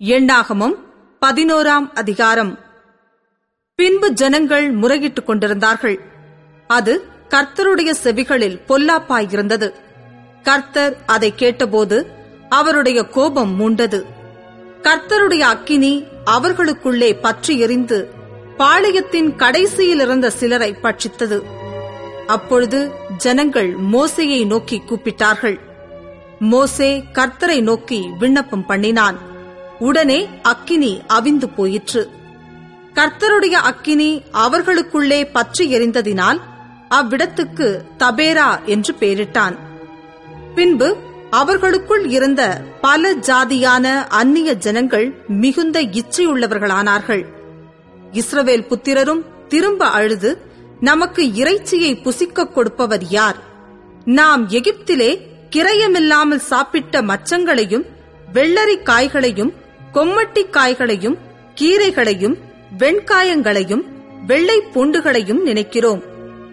எண்ணாகமம் பதினோராம் அதிகாரம். பின்பு ஜனங்கள் முறையிட்டுக் கொண்டிருந்தார்கள். அது கர்த்தருடைய செவிகளில் பொல்லாப்பாயிருந்தது. கர்த்தர் அதை கேட்டபோது அவருடைய கோபம் மூண்டது. கர்த்தருடைய அக்கினி அவர்களுக்குள்ளே பற்றி எறிந்து பாளையத்தின் கடைசியில் இருந்த சிலரை பட்சித்தது. அப்பொழுது ஜனங்கள் மோசையை நோக்கி கூப்பிட்டார்கள். மோசே கர்த்தரை நோக்கி விண்ணப்பம் பண்ணினான். உடனே அக்கினி அவிந்து போயிற்று. கர்த்தருடைய அக்கினி அவர்களுக்குள்ளே பற்றி எரிந்ததினால் அவ்விடத்துக்கு தபேரா என்று பெயரிட்டான். பின்பு அவர்களுக்குள் இருந்த பல ஜாதியான அந்நிய ஜனங்கள் மிகுந்த இச்சையுள்ளவர்களானார்கள். இஸ்ரவேல் புத்திரரும் திரும்ப அழுது நமக்கு இறைச்சியை புசிக்கக் கொடுப்பவர் யார்? நாம் எகிப்திலே கிரயமில்லாமல் சாப்பிட்ட மச்சங்களையும் வெள்ளரி காய்களையும் கொம்மட்டி காய்களையும் கீரைகளையும் வெண்காயங்களையும் வெள்ளை பூண்டுகளையும் நினைக்கிறோம்.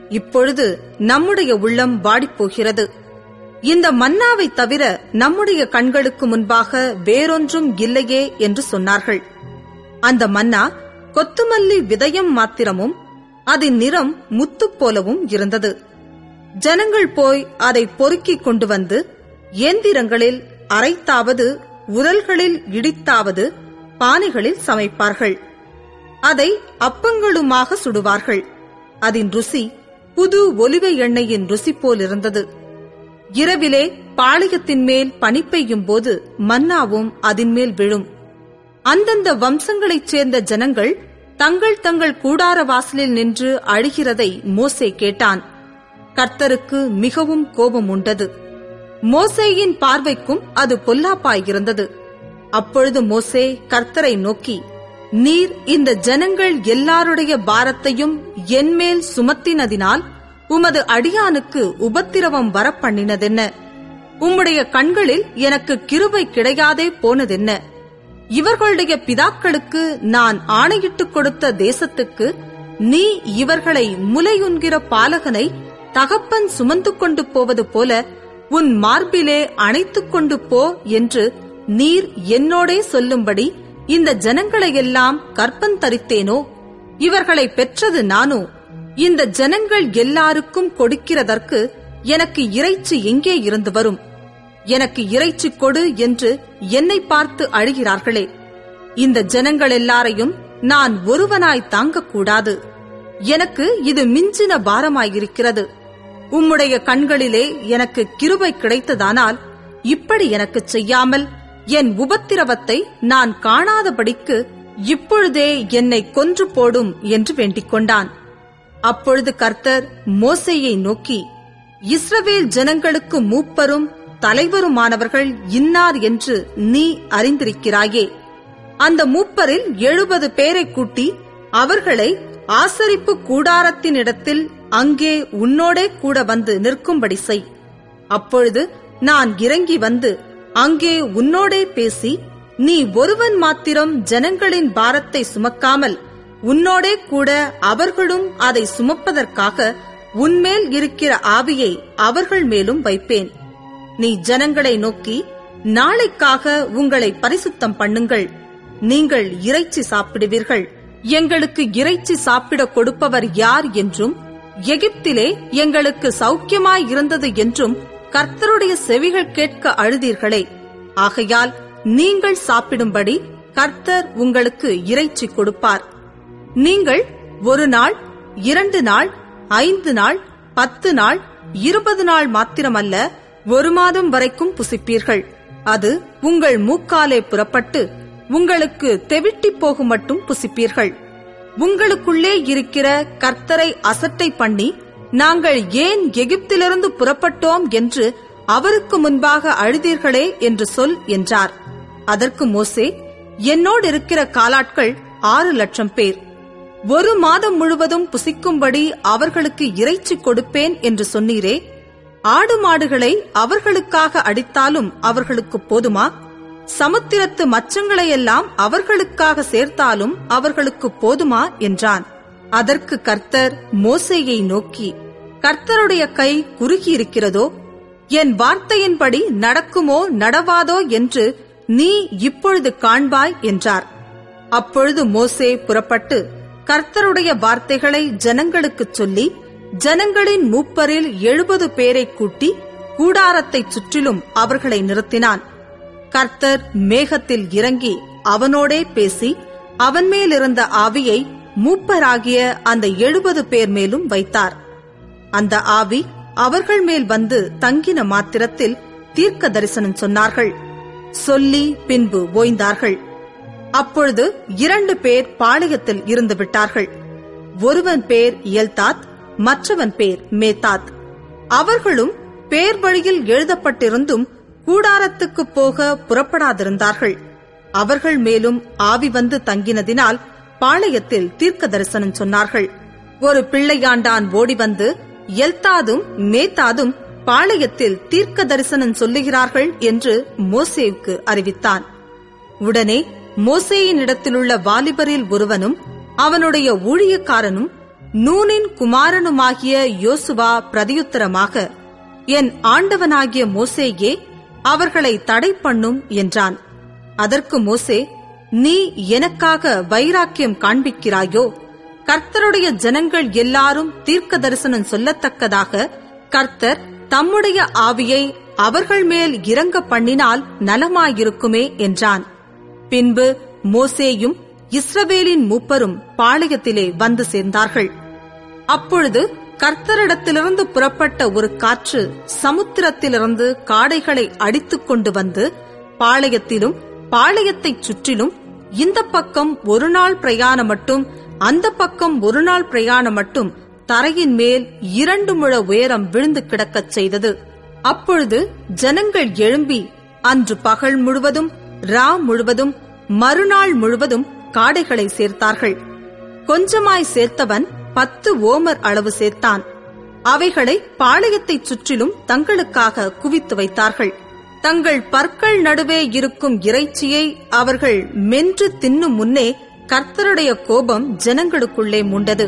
இப்பொழுது நம்முடைய உள்ளம் வாடிப்போகிறது. இந்த மன்னாவை தவிர நம்முடைய கண்களுக்கு முன்பாக வேறொன்றும் இல்லையே என்று சொன்னார்கள். அந்த மன்னா கொத்துமல்லி விதயம் மாத்திரமும் அதன் நிறம் முத்து போலவும் இருந்தது. ஜனங்கள் போய் அதை பொறுக்கிக் கொண்டு வந்து இயந்திரங்களில் அரைத்தாவது உரல்களில் இடித்தாவது பானைகளில் சமைப்பார்கள். அதை அப்பங்களுமாக சுடுவார்கள். அதன் ருசி புது ஒலிவ எண்ணெயின் ருசி போல் இருந்தது இரவிலே பாளையத்தின் மேல் பனி பெய்யும் போது மன்னாவும் அதன் மேல் விழும். அந்தந்த வம்சங்களைச் சேர்ந்த ஜனங்கள் தங்கள் தங்கள் கூடார வாசலில் நின்று அழுகிறதை மோசே கேட்டான். கர்த்தருக்கு மிகவும் கோபம் உண்டது. மோசேயின் பார்வைக்கும் அது பொல்லாப்பாயிருந்தது. அப்பொழுது மோசே கர்த்தரை நோக்கி நீர் இந்த ஜனங்கள் எல்லாருடைய பாரத்தையும் என்மேல் சுமத்தினதினால் உமது அடியானுக்கு உபத்திரவம் வரப்பண்ணினதென்ன? உம்முடைய கண்களில் எனக்கு கிருபை கிடையாதே போனதென்ன? இவர்களுடைய பிதாக்களுக்கு நான் ஆணையிட்டுக் கொடுத்த தேசத்துக்கு நீ இவர்களை முலையுண்கிற பாலகனை தகப்பன் சுமந்து கொண்டு போவது போல உன் மார்பிலே அணைத்துக் கொண்டு போ என்று நீர் என்னோடே சொல்லும்படி இந்த ஜனங்களையெல்லாம் கற்பந்தரித்தேனோ இவர்களை பெற்றது நானோ? இந்த ஜனங்கள் எல்லாருக்கும் கொடுக்கிறதற்கு எனக்கு இறைச்சி எங்கே இருந்து வரும்? எனக்கு இறைச்சி கொடு என்று என்னை பார்த்து அழுகிறார்களே. இந்த ஜனங்கள் எல்லாரையும் நான் ஒருவனாய் தாங்கக்கூடாது. எனக்கு இது மிஞ்சின பாரமாயிருக்கிறது. உம்முடைய கண்களிலே எனக்கு கிருபை கிடைத்ததானால் இப்படி எனக்கு செய்யாமல் என் உபத்திரவத்தை நான் காணாதபடிக்கு இப்பொழுதே என்னை கொன்று போடும் என்று வேண்டிக் கொண்டான். அப்பொழுது கர்த்தர் மோசையை நோக்கி இஸ்ரவேல் ஜனங்களுக்கு மூப்பரும் தலைவருமானவர்கள் இன்னார் என்று நீ அறிந்திருக்கிறாயே. அந்த மூப்பரில் எழுபது பேரை கூட்டி அவர்களை ஆசரிப்பு கூடாரத்தினிடத்தில் அங்கே உன்னோடே கூட வந்து நிற்கும்படி செய். அப்பொழுது நான் இறங்கி வந்து அங்கே உன்னோடே பேசி நீ ஒருவன் மாத்திரம் ஜனங்களின் பாரத்தை சுமக்காமல் உன்னோடே கூட அவர்களும் அதை சுமப்பதற்காக உன்மேல் இருக்கிற ஆவியை அவர்கள் மேலும் வைப்பேன். நீ ஜனங்களை நோக்கி நாளைக்காக உங்களை பரிசுத்தம் பண்ணுங்கள். நீங்கள் இறைச்சி சாப்பிடுவீர்கள். எங்களுக்கு இறைச்சி சாப்பிடக் கொடுப்பவர் யார் என்றும் எகிப்திலே எங்களுக்கு சௌக்கியமாய் இருந்தது என்றும் கர்த்தருடைய செவிகள் கேட்க அழுதீர்களே. ஆகையால் நீங்கள் சாப்பிடும்படி கர்த்தர் உங்களுக்கு இறைச்சி கொடுப்பார். நீங்கள் ஒரு நாள் இரண்டு நாள் ஐந்து நாள் பத்து நாள் இருபது நாள் மாத்திரமல்ல ஒரு மாதம் வரைக்கும் புசிப்பீர்கள். அது உங்கள் மூக்காலே புறப்பட்டு உங்களுக்கு தெவிட்டி போகும் மட்டும் புசிப்பீர்கள். உங்களுக்குள்ளே இருக்கிற கர்த்தரை அசட்டை பண்ணி நாங்கள் ஏன் எகிப்திலிருந்து புறப்பட்டோம் என்று அவருக்கு முன்பாக அழுதீர்களே என்று சொல் என்றார். அதற்கு மோசே என்னோடு இருக்கிற காலாட்கள் ஆறு லட்சம் பேர். ஒரு மாதம் முழுவதும் புசிக்கும்படி அவர்களுக்கு இறைச்சி கொடுப்பேன் என்று சொன்னீரே. ஆடு மாடுகளை அவர்களுக்காக அடித்தாலும் அவர்களுக்கு போதுமா? சமுத்திரத்து மச்சங்களையெல்லாம் அவர்களுக்காக சேர்த்தாலும் அவர்களுக்கு போதுமா? என்றான். அதற்கு கர்த்தர் மோசேயை நோக்கி கர்த்தருடைய கை குறுகியிருக்கிறதோ? என் வார்த்தையின்படி நடக்குமோ நடவாதோ என்று நீ இப்பொழுது காண்பாய் என்றார். அப்பொழுது மோசே புறப்பட்டு கர்த்தருடைய வார்த்தைகளை ஜனங்களுக்குச் சொல்லி ஜனங்களின் மூப்பரில் எழுபது பேரை கூட்டி கூடாரத்தைச் சுற்றிலும் அவர்களை நிறுத்தினான். கர்த்தர் மேகத்தில் இறங்கி அவனோடே பேசி அவன் மேலிருந்த ஆவியை மூப்பராகிய அந்த எழுபது பேர் மேலும் வைத்தார். அந்த ஆவி அவர்கள் மேல் வந்து தங்கின மாத்திரத்தில் தீர்க்க தரிசனம் சொன்னார்கள். சொல்லி பின்பு ஓய்ந்தார்கள். அப்பொழுது இரண்டு பேர் பாளையத்தில் இருந்து விட்டார்கள். ஒருவன் பேர் எல்தாத் மற்றவன் பேர் மேத்தாத். அவர்களும் பேர் வழியில் எழுதப்பட்டிருந்தும் கூடாரத்துக்குப் போக புறப்படாதிருந்தார்கள். அவர்கள் மேலும் ஆவி வந்து தங்கினதினால் பாளையத்தில் தீர்க்க தரிசனம் சொன்னார்கள். ஒரு பிள்ளையாண்டான் ஓடி வந்து எல்தாதும் மேத்தாதும் பாளையத்தில் தீர்க்க தரிசனம் சொல்லுகிறார்கள் என்று மோசேவுக்கு அறிவித்தான். உடனே மோசேயின் இடத்திலுள்ள வாலிபரில் ஒருவனும் அவனுடைய ஊழியக்காரனும் நூனின் குமாரனுமாகிய யோசுவா பிரதியுத்தரமாக என் ஆண்டவனாகிய மோசேயே அவர்களை தடை பண்ணும் என்றான். அதற்கு மோசே நீ எனக்காக வைராக்கியம் காண்பிக்கிறாயோ? கர்த்தருடைய ஜனங்கள் எல்லாரும் தீர்க்க தரிசனம் சொல்லத்தக்கதாக கர்த்தர் தம்முடைய ஆவியை அவர்கள் மேல் இறங்க பண்ணினால் நலமாயிருக்குமே என்றான். பின்பு மோசேயும் இஸ்ரவேலின் மூப்பரும் பாளையத்திலே வந்து சேர்ந்தார்கள். அப்பொழுது கர்த்தரிடத்திலிருந்து புறப்பட்ட ஒரு காற்று சமுத்திரத்திலிருந்து காடைகளை அடித்துக் கொண்டு வந்து பாளையத்திலும் பாளையத்தைச் சுற்றிலும் இந்த பக்கம் ஒரு நாள் பிரயாணம் மட்டும் அந்த பக்கம் ஒரு நாள் பிரயாணம் மட்டும் தரையின் மேல் இரண்டு முழ உயரம் விழுந்து கிடக்கச் செய்தது. அப்பொழுது ஜனங்கள் எழும்பி அன்று பகல் முழுவதும் ரா முழுவதும் மறுநாள் முழுவதும் காடைகளை சேர்த்தார்கள். கொஞ்சமாய் சேர்த்தவன் பத்து ஓமர் அளவு சேர்த்தான். அவைகளை பாளையத்தைச் சுற்றிலும் தங்களுக்காக குவித்து வைத்தார்கள். தங்கள் பற்கள் நடுவே இருக்கும் இறைச்சியை அவர்கள் மென்று தின்னும் முன்னே கர்த்தருடைய கோபம் ஜனங்களுக்குள்ளே மூண்டது.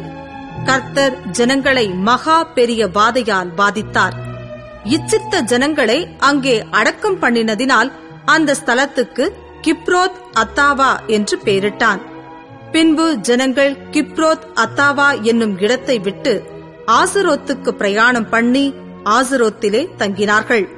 கர்த்தர் ஜனங்களை மகா பெரிய வாதையால் பாதித்தார். இச்சித்த ஜனங்களை அங்கே அடக்கம் பண்ணினதினால் அந்த ஸ்தலத்துக்கு கிப்ரோத் அத்தாவா என்று பெயரிட்டான். பின்பு ஜனங்கள் கிப்ரோத் அத்தாவா என்னும் இடத்தை விட்டு ஆசரோத்துக்கு பிரயாணம் பண்ணி ஆசரோத்திலே தங்கினார்கள்.